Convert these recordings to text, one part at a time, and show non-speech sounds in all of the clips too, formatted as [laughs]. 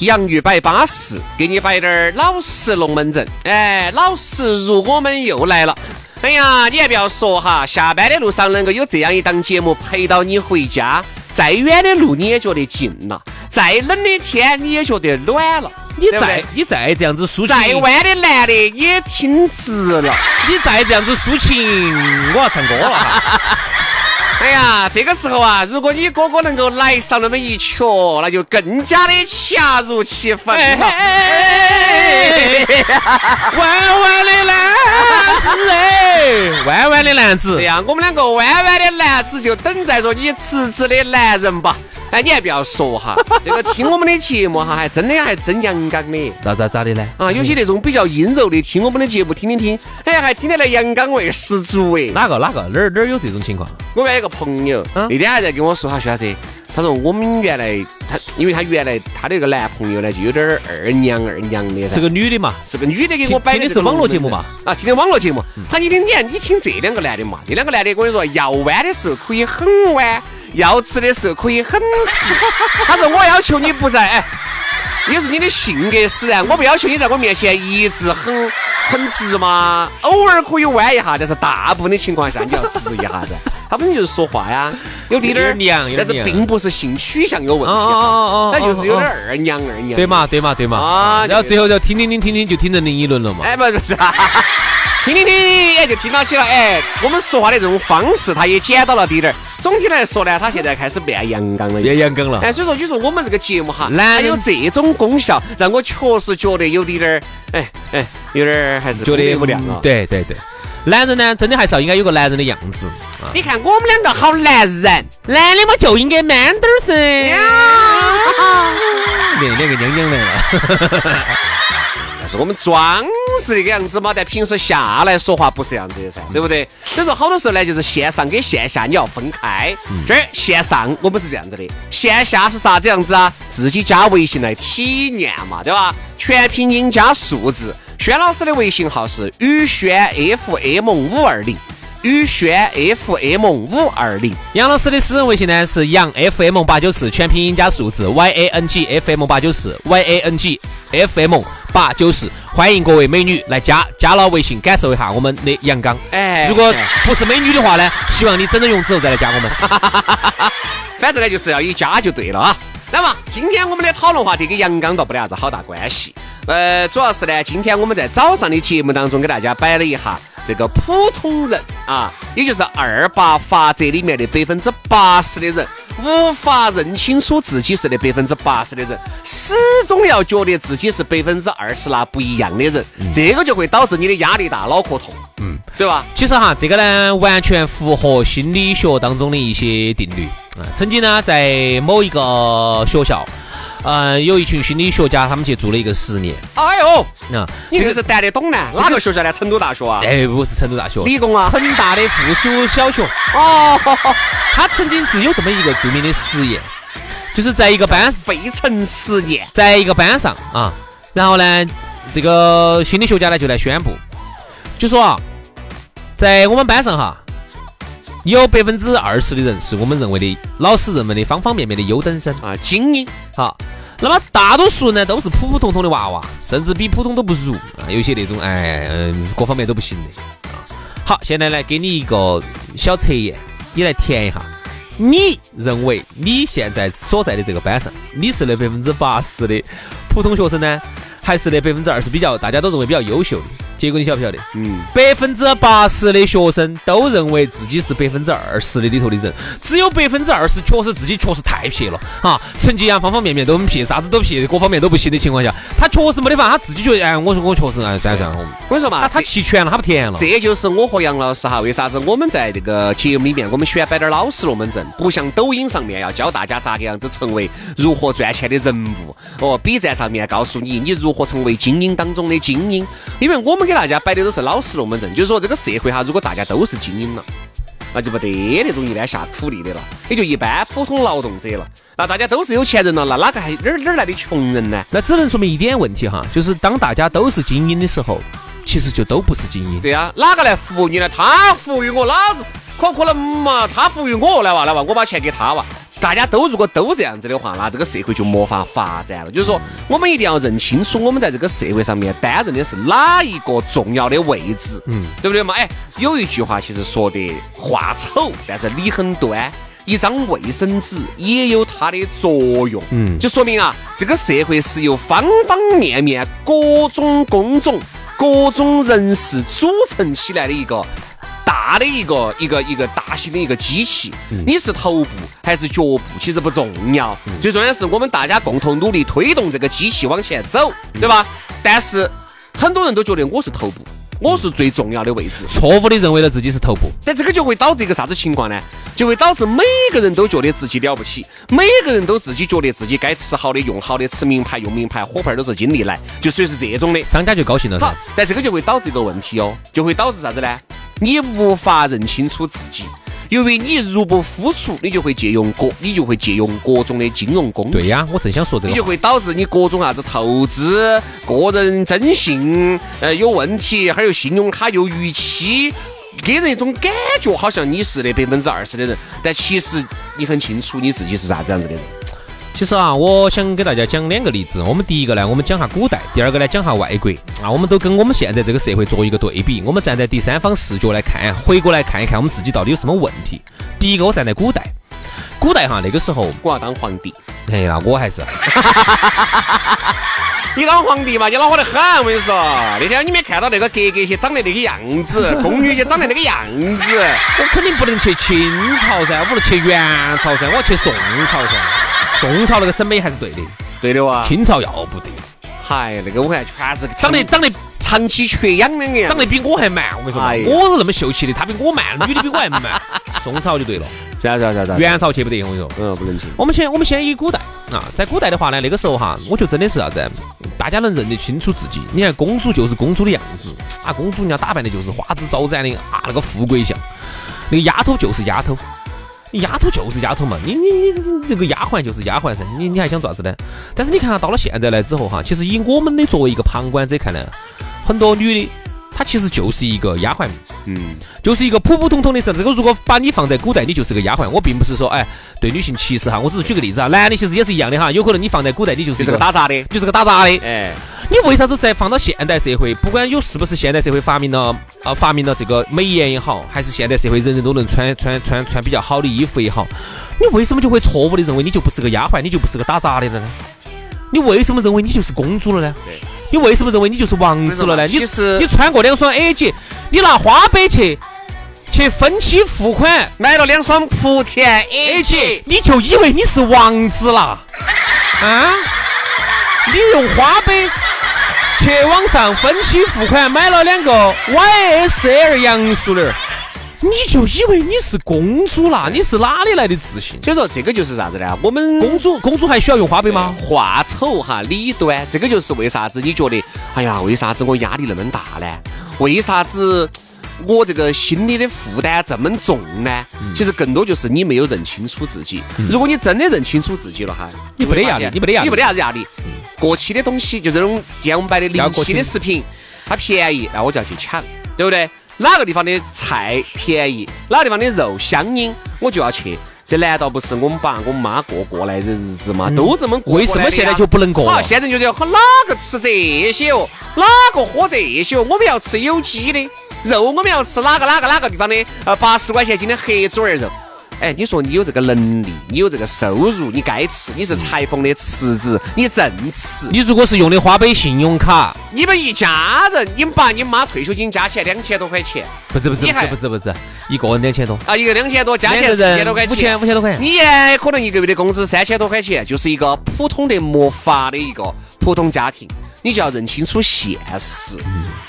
洋芋摆巴适，给你摆点儿老实龙门阵。哎，老实如我们又来了。哎呀，你还不要说哈，下班的路上能够有这样一档节目陪到你回家，再远的路你也觉得近了，再冷的天你也觉得暖了。你再你再这样子抒情，再弯的男的也挺直了。你再这样子抒情，我要唱歌了哈。[laughs] [laughs] 哎呀，这个时候啊，如果你哥哥能够来上那么一曲，那就更加的恰如其分了。弯弯的男子哎，弯弯的男子，对呀，我们两个弯弯的男子就等待着你直直的男人吧。哎，你还不要说哈，[laughs] 这个听我们的节目哈，还真的还真阳刚的。咋咋咋的呢？啊，有些那种比较阴柔的，听我们的节目听听听，哎，还听得来阳刚味十足哎。哪个哪个哪儿哪儿有这种情况？我原来有个朋友，那天还在跟我说哈，徐老师，他说我们原来他，因为他原来他那个男朋友呢，就有点二娘二娘的，是个女的嘛，是个女的给我摆的是网络节目嘛，啊，听的网络节目。他你听你你听这两个男的嘛，这两个男的我跟你说，要弯的时候可以很弯。要吃的时候可以很吃，他说我要求你不在，哎，也是你的性格使然。我不要求你在我面前一直很很直嘛，偶尔可以弯一下，但是大部分的情况下你要直一下子。[laughs] 他本身就是说话呀，有点儿娘，但是并不是性取向有问题哈，他就是有点二娘二娘。对嘛对嘛对嘛啊，然后最后就听听听听听就听成另一轮了嘛。哎，不是不是。[laughs] 听听听，哎，就听到起了。哎，我们说话的这种方式，他也捡到了滴点儿。总体来说呢，他现在开始变阳刚了，变阳刚了。哎，所以说，你说我们这个节目哈，男有这种功效，让我确实觉得有点点儿，哎哎，有点儿还是觉得不亮了。对对对，男人呢，真的还是要应该有个男人的样子。你看我们两个好男人，男的嘛就应该 man 点儿噻。两两 [laughs] 个娘娘来了。是我们装是这个样子嘛，但平时下来说话不是这样子的噻，对不对？所以说好多时候呢，就是线上跟线下你要分开。这儿线上我们是这样子的，线下是啥子样子啊？自己加微信来体验嘛，对吧？全拼音加数字。轩老师的微信号是宇轩 FM 五二零。宇轩 FM 五二零，杨老师的私人微信呢是杨 FM 八九四，全拼音加数字 Y A N G FM 八九四 Y A N G FM 八九四，欢迎各位美女来加，加了微信感受一下我们的阳刚。哎，如果不是美女的话呢，希望你整了容之后再来加我们。[laughs] 反正呢就是要一加就对了啊。那么今天我们的讨论话题跟阳刚倒不得啥子好大关系。呃，主要是呢，今天我们在早上的节目当中给大家摆了一下。这个普通人啊，也就是二八法则里面的百分之八十的人，无法认清楚自己是那百分之八十的人，始终要觉得自己是百分之二十那不一样的人，这个就会导致你的压力大、脑壳痛，嗯，对吧？其实哈，这个呢，完全符合心理学当中的一些定律啊。曾经呢，在某一个学校。嗯，有一群心理学家，他们去做了一个实验。哎呦，那你这个是谈得懂呢？哪个学校呢？成都大学啊？哎，不是成都大学，理工啊？成大的附属小学。哦，他曾经是有这么一个著名的实验，就是在一个班费城实验，在一个班上啊，然后呢，这个心理学家呢就来宣布，就说啊，在我们班上哈，有百分之二十的人是我们认为的老师认为的方方面面的优等生啊，精英。好。那么大多数呢都是普普通通的娃娃，甚至比普通都不如啊，有些那种哎嗯各方面都不行的啊。好，现在来给你一个小测验，你来填一下，你认为你现在所在的这个班上，你是那百分之八十的普通学生呢，还是那百分之二十比较大家都认为比较优秀的？结果你晓不晓得？嗯，百分之八十的学生都认为自己是百分之二十的里头的人，只有百分之二十确实自己确实太撇了。哈，成绩啊方方面面都很撇，啥子都撇，各方面都不行的情况下，他确实没得法，他自己觉得哎，我说我确实哎，算了算了，我跟你说嘛，他齐全了，他不甜了。这就是我和杨老师哈，为啥子我们在这个节目里面，我们喜欢摆点老实龙门阵，不像抖音上面要教大家咋个样子成为如何赚钱的人物。哦，B 站上面告诉你你如何成为精英当中的精英，因为我们给大家摆的都是。老实龙门阵，就是说这个社会哈，如果大家都是精英了，那就不得那种一般下苦力的了，也就一般普通劳动者了。那大家都是有钱人了，那哪个还哪哪来的穷人呢？那只能说明一点问题哈，就是当大家都是精英的时候，其实就都不是精英。对呀，哪个来服务你呢？他服务于我，老子可可能嘛？他服务于我来哇来哇，我把钱给他哇。大家都如果都这样子的话，那这个社会就没法发展了。就是说，我们一定要认清楚，我们在这个社会上面担任的是哪一个重要的位置，嗯，对不对嘛？哎，有一句话其实说的话丑，但是理很端。一张卫生纸也有它的作用，嗯，就说明啊，这个社会是由方方面面、各种工种、各种人士组成起来的一个。大的一个一个一个大型的一个机器，你是头部还是脚部，其实不重要，最重要是我们大家共同努力推动这个机器往前走，对吧？但是很多人都觉得我是头部，我是最重要的位置，错误的认为了自己是头部，但这个就会导致一个啥子情况呢？就会导致每个人都觉得自己了不起，每个人都自己觉得自己该吃好的、用好的，吃名牌、用名牌，火炮都是金利来，就属于是这种的，商家就高兴了。好，但这个就会导致一个问题哦，就会导致啥子呢？你无法认清楚自己，由于你入不敷出，你就会借用各，你就会借用各种的金融工具。对呀，我正想说这个。你就会导致你各种啥子投资、个人征信呃有问题，还有信用卡又逾期，给人一种感觉好像你是那百分之二十的人，但其实你很清楚你自己是啥子样子的人。其实啊，我想给大家讲两个例子。我们第一个呢，我们讲下古代；第二个呢，讲下外国。啊，我们都跟我们现在这个社会做一个对比。我们站在第三方视角来看，回过来看一看我们自己到底有什么问题。第一个，我站在古代，古代哈，那个时候我要当皇帝。哎呀，我还是你当皇帝嘛，你恼火得很。我跟你说，那天你没看到那个格格些长得那个样子，[laughs] 宫女些长得那个样子，我肯定不能去清朝噻，我不能去元朝噻，我要去宋朝噻。宋朝那个审美还是对的，对的哇。清朝要不得，嗨，那个我看全是长得长得长期缺氧两个样，长得比我还慢。我跟你说，我是那么秀气的，他比我慢，女的比我还慢。[laughs] 宋朝就对了，是啊是啊是啊。元朝去不得，我跟你说，嗯，不能去。我们先我们先以古代啊，在古代的话呢，那个时候哈，我觉得真的是啥子，大家能认得清楚自己。你看公主就是公主的样子啊，公主人家打扮的就是花枝招展的啊，那个富贵相，那个丫头就是丫头。丫头就是丫头嘛，你你你那个丫鬟就是丫鬟噻，你你还想做啥子呢？但是你看到了现在来之后哈，其实以我们的作为一个旁观者看呢，很多女的。她其实就是一个丫鬟，嗯，就是一个普普通通的事。这个如果把你放在古代，你就是个丫鬟。我并不是说哎对女性歧视哈，我只是举个例子啊。男的其实也是一样的哈，有可能你放在古代，你就是个打杂的，就是个打杂的。哎，你为啥子在放到现代社会？不管有是不是现代社会发明了啊，发明了这个美颜也好，还是现代社会人人都能穿穿穿穿比较好的衣服也好，你为什么就会错误的认为你就不是个丫鬟，你就不是个打杂的了呢？你为什么认为你就是公主了呢？对。你为什么认为你就是王子了呢？你你穿过两双 AJ，，你拿花呗去去分期付款买了两双莆田 AJ，，你就以为你是王子了？[laughs] 啊？你用花呗去网上分期付款买了两个 YSL 杨树林。你就以为你是公主啦？你是哪里来的自信？所以说这个就是啥子呢？我们公主公主还需要用花呗吗？话丑哈，理端，这个就是为啥子你觉得？哎呀，为啥子我压力那么大呢？为啥子我这个心里的负担这么重呢？其实更多就是你没有认清楚自己。如果你真的认清楚自己了哈，你没得压力，你没得压力，你没得啥子压力。过期的东西就这种店我们摆的临期的食品，它便宜，那我就要去抢，对不对？哪个地方的菜便宜，哪个地方的肉香硬，我就要去。这难道不是我们爸我们妈过过来的日子吗？都这么过。为什么现在就不能过？好，现在就要和哪个吃这些哦？哪个喝这些哦？我们要吃有机的肉，我们要吃哪个哪个哪个地方的？呃，八十多块钱斤的黑猪儿肉。哎，你说你有这个能力，你有这个收入，你该吃，你是裁缝的辞职，你正吃。你如果是用的花呗、信用卡，你们一家人，你们爸你妈退休金加起来两千多块钱，不是不是不是不是不是，一个人两千多啊，一个两千多，加起来四千多块钱，五千五千多块钱。你可能一个月的工资三千多块钱，就是一个普通的没法的一个普通家庭。你就要认清楚现实，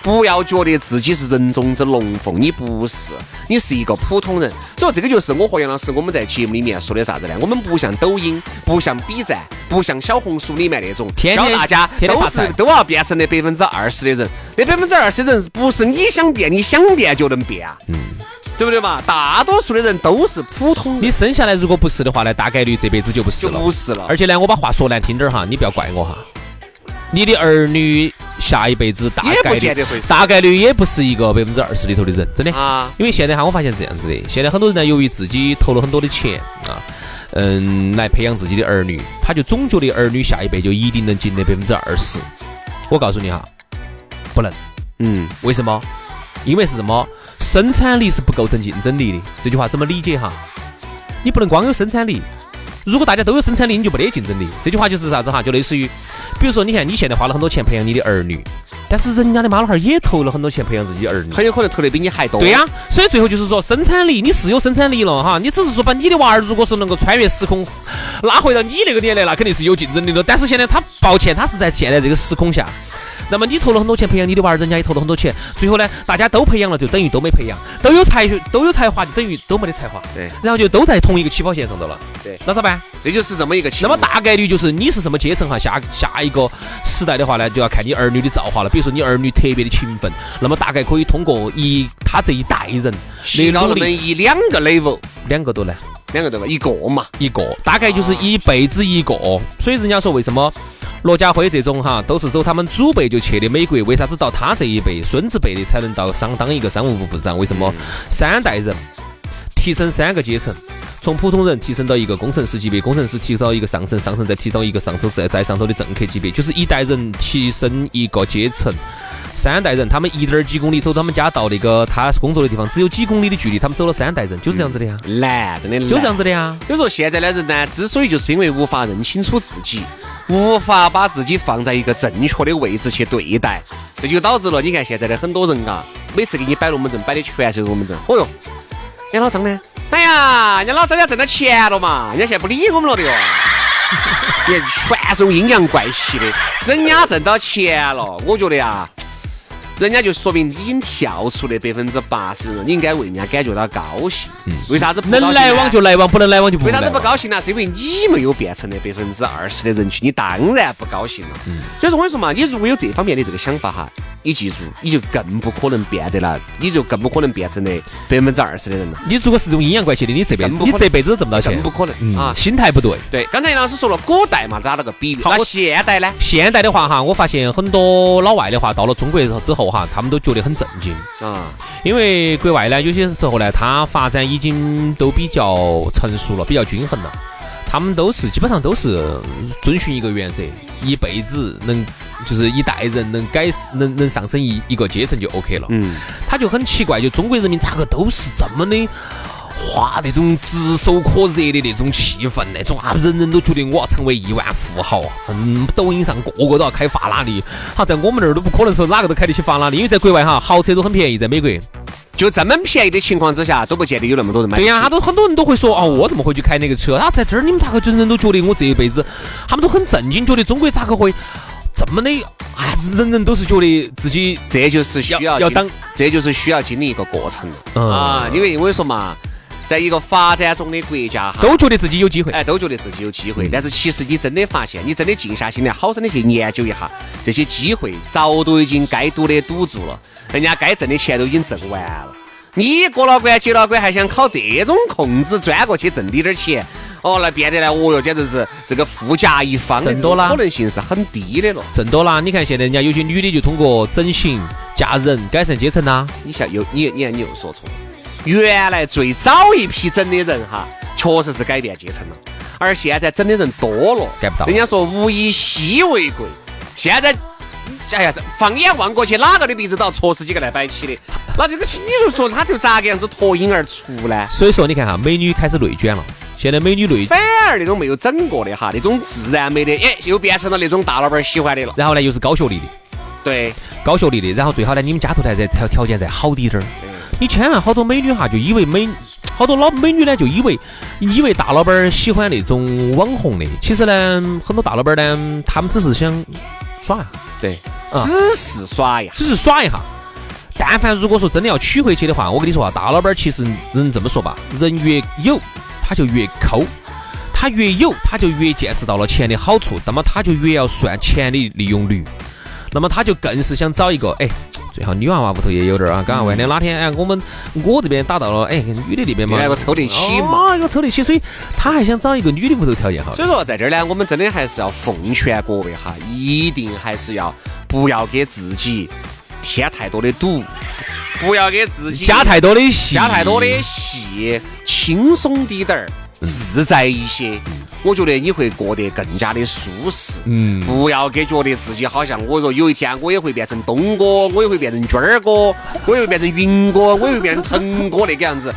不要觉得自己是人中之龙凤，你不是，你是一个普通人。所以这个就是我和杨老师我们在节目里面说的啥子呢？我们不像抖音，不像 B 站，不像小红书里面那种教大家都是都要变成那百分之二十的人。那百分之二十的人不是你想变，你想变就能变啊？嗯，对不对嘛？大多数的人都是普通人。你生下来如果不是的话呢，大概率这辈子就不是了。不是了。而且呢，我把话说难听点儿哈，你不要怪我哈。你的儿女下一辈子大概率大概率也不是一个百分之二十里头的人，真的啊！因为现在哈，我发现这样子的，现在很多人呢，由于自己投了很多的钱啊，嗯，来培养自己的儿女，他就总觉得儿女下一辈就一定能进那百分之二十。我告诉你哈，不能。嗯，为什么？因为是什么？生产力是不构成竞争力的。这句话怎么理解哈？你不能光有生产力。如果大家都有生产力，你就没得竞争力。这句话就是啥子哈？就类似于，比如说，你看你现在花了很多钱培养你的儿女，但是人家的妈老汉儿也投了很多钱培养自己儿女，很有可能投的比你还多。对呀，所以最后就是说，生产力你是有生产力了哈，你只是说把你的娃儿，如果是能够穿越时空拉回到你那个年代，那肯定是有竞争力的。但是现在他抱歉，他是在现在这个时空下。那么你投了很多钱培养你的娃儿，人家也投了很多钱，最后呢，大家都培养了，就等于都没培养；都有才学，都有才华，就等于都没得才华。对，然后就都在同一个起跑线上头了。对，那咋办？这就是这么一个情。那么大概率就是你是什么阶层哈？下下一个时代的话呢，就要看你儿女的造化了。比如说你儿女特别的勤奋，那么大概可以通过一他这一代人提高那么一两个 level，两个多呢？两个对吧？一个嘛，一个，大概就是一辈子一个。所以人家说为什么？罗家辉这种哈，都是走他们祖辈就去的美国，为啥子到他这一辈孙子辈的才能到商当一个商务部部长？为什么三代人提升三个阶层，从普通人提升到一个工程师级别，工程师提升到一个上层，上层再提升到一个上头再再上头的政客级别，就是一代人提升一个阶层。三代人，他们一点几公里走他们家到那个他工作的地方，只有几公里的距离，他们走了三代人，就是这样子的呀。难，真的就这样子的呀。所以说现在的人呢，之所以就是因为无法认清楚自己，无法把自己放在一个正确的位置去对待，这就导致了你看现在的很多人啊，每次给你摆龙门阵，摆的全是龙门阵。哦哟，哎老张呢？哎呀，人家老张家挣到钱了嘛，人家现在不理我们了的哟。[laughs] 你全是种阴阳怪气的，人家挣到钱了，我觉得呀。人家就说明已经跳出那百分之八十的人，你应该为人家感觉到高兴。嗯，为啥子能来往就来往，不能来往就不？为啥子不高兴呢？是因为你没有变成那百分之二十的人群，你当然不高兴了。嗯，所以说我跟你说嘛，你如果有这方面的这个想法哈。你记住，你就更不可能变得了，你就更不可能变成那百分之二十的人了。你如果是这种阴阳怪气的，你这辈子你这辈子都挣不到钱，更不可能啊！心态不对。对，刚才杨老师说了古代嘛，打了个比喻。那现代呢？现代的话哈，我发现很多老外的话，到了中国之后哈，他们都觉得很震惊啊，因为国外呢，有些时候呢，它发展已经都比较成熟了，比较均衡了。他们都是基本上都是遵循一个原则，一辈子能就是一代人能改能能上升一一个阶层就 OK 了。嗯，他就很奇怪，就中国人民咋个都是这么的，哇那种炙手可热的那种气氛，那种啊人人都觉得我要成为亿万富豪，嗯，抖音上个个都要开法拉利，好在我们那儿都不可能说哪个都开得起法拉利，因为在国外哈豪车都很便宜，在美国。就这么便宜的情况之下，都不见得有那么多人买。对呀，他都很多人都会说哦，我怎么会去开那个车？他在这儿，你们咋个人人都觉得我这一辈子，他们都很震惊，觉得中国咋个会这么的？啊，人人都是觉得自己这就是需要要当，这就是需要经历一个过程啊。因为我跟你说嘛。在一个发展中的国家，都觉得自己有机会，哎，都觉得自己有机会。但是其实你真的发现，你真的静下心来，好生的去研究一下，这些机会早都已经该堵的堵住了，人家该挣的钱都已经挣完了。你过了关、结了关，还想靠这种空子钻过去挣滴点钱？哦，那变得呢，哦哟，简直是这个富甲一方挣多可能性是很低的了。挣多了，你看现在人家有些女的就通过整形、嫁人改善阶层啦。你像又你你看你又说错。原来最早一批整的人哈，确实是改变阶层了，而现在整的人多了，改不到。人家说物以稀为贵，现在哎呀，这放眼望过去，哪个的鼻子都要戳死几个来摆起的？那这个你就说他就咋个样子脱颖而出呢？所以说你看哈，美女开始内卷了。现在美女内，反而那种没有整过的哈，那种自然美的，哎，又变成了那种大老板喜欢的了。然后呢，又是高学历的，对，高学历的。然后最好呢，你们家头呢再条条件再好滴点儿。你千万好多美女哈，就以为美，好多老美女呢就以为以为大老板喜欢那种网红的。其实呢，很多大老板呢，他们只是想耍，对，只是耍呀，只是耍一下。但凡如果说真的要娶回去的话，我跟你说啊，大老板其实人这么说吧，人越有他就越抠，他越有他就越见识到了钱的好处，那么他就越要算钱的利用率，那么他就更是想找一个哎。最好女娃娃屋头也有点儿啊，刚刚万一哪天哎，我们我这边打到了，哎，女的那边嘛，来个抽得起嘛，一个抽得起，所以他还想找一个女的屋头条件好。所以说在这儿呢，我们真的还是要奉劝各位哈，一定还是要不要给自己添太多的堵，不要给自己加太多的戏，加太多的戏，轻松滴点儿。自在一些，我觉得你会过得更加的舒适。嗯，不要给觉得自己好像我说有一天我也会变成东哥，我也会变成军儿哥，我也会变成云哥，我也会变成腾哥那个样子，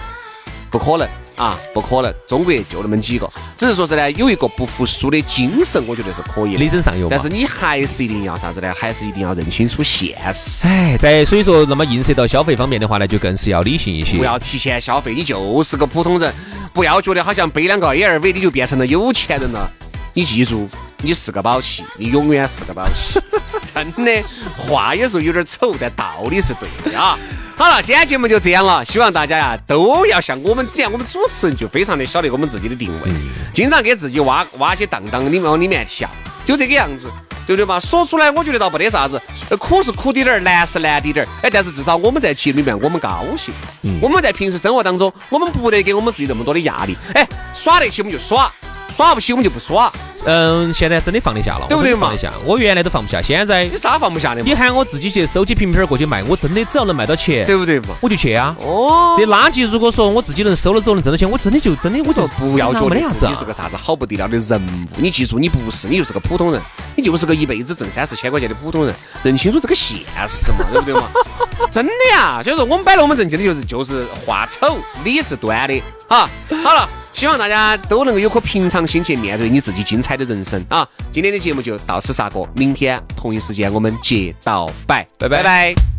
不可能。啊，不可能，中国就那么几个，只是说是呢，有一个不服输的精神，我觉得是可以力争上游。但是你还是一定要啥子呢？还是一定要认清楚现实。哎，在所以说，那么映射到消费方面的话呢，就更是要理性一些。不要提前消费，你就是个普通人，不要觉得好像背两个 LV 你就变成了有钱人了。你记住，你是个宝气，你永远是个宝气。[laughs] 真的，话有时候有点丑，但道理是对的啊。好了，今天节目就这样了。希望大家呀都要像我们这样，我们主持人就非常的晓得我们自己的定位，经常给自己挖挖些当当，里面往里面跳，就这个样子，对不对嘛？说出来我觉得倒不得啥子，苦是苦滴点儿，难是难滴点儿。哎，但是至少我们在节目里面我们高兴，我们在平时生活当中我们不得给我们自己那么多的压力。哎，耍得起我们就耍，耍不起我们就不耍。嗯，现在真的放得下了，对不对嘛？放得下，我原来都放不下，现在你啥放不下的？你喊我自己去收起瓶瓶过去卖，我真的只要能卖到钱，对不对嘛？我就去啊。哦，这垃圾如果说我自己能收了之后，能挣到钱，我真的就真的我就不要觉得自己是个啥子好不得了的人物。你记住，你不是，你就是个普通人，你就是个一辈子挣三四千块钱的普通人，认清楚这个现实嘛，对不对嘛？[laughs] 真的呀，所以说我们摆龙门阵，就是就是就是话丑，理是端的。好，好了。希望大家都能够有颗平常心去面对你自己精彩的人生啊！今天的节目就到此煞过，明天同一时间我们接到拜，拜拜拜。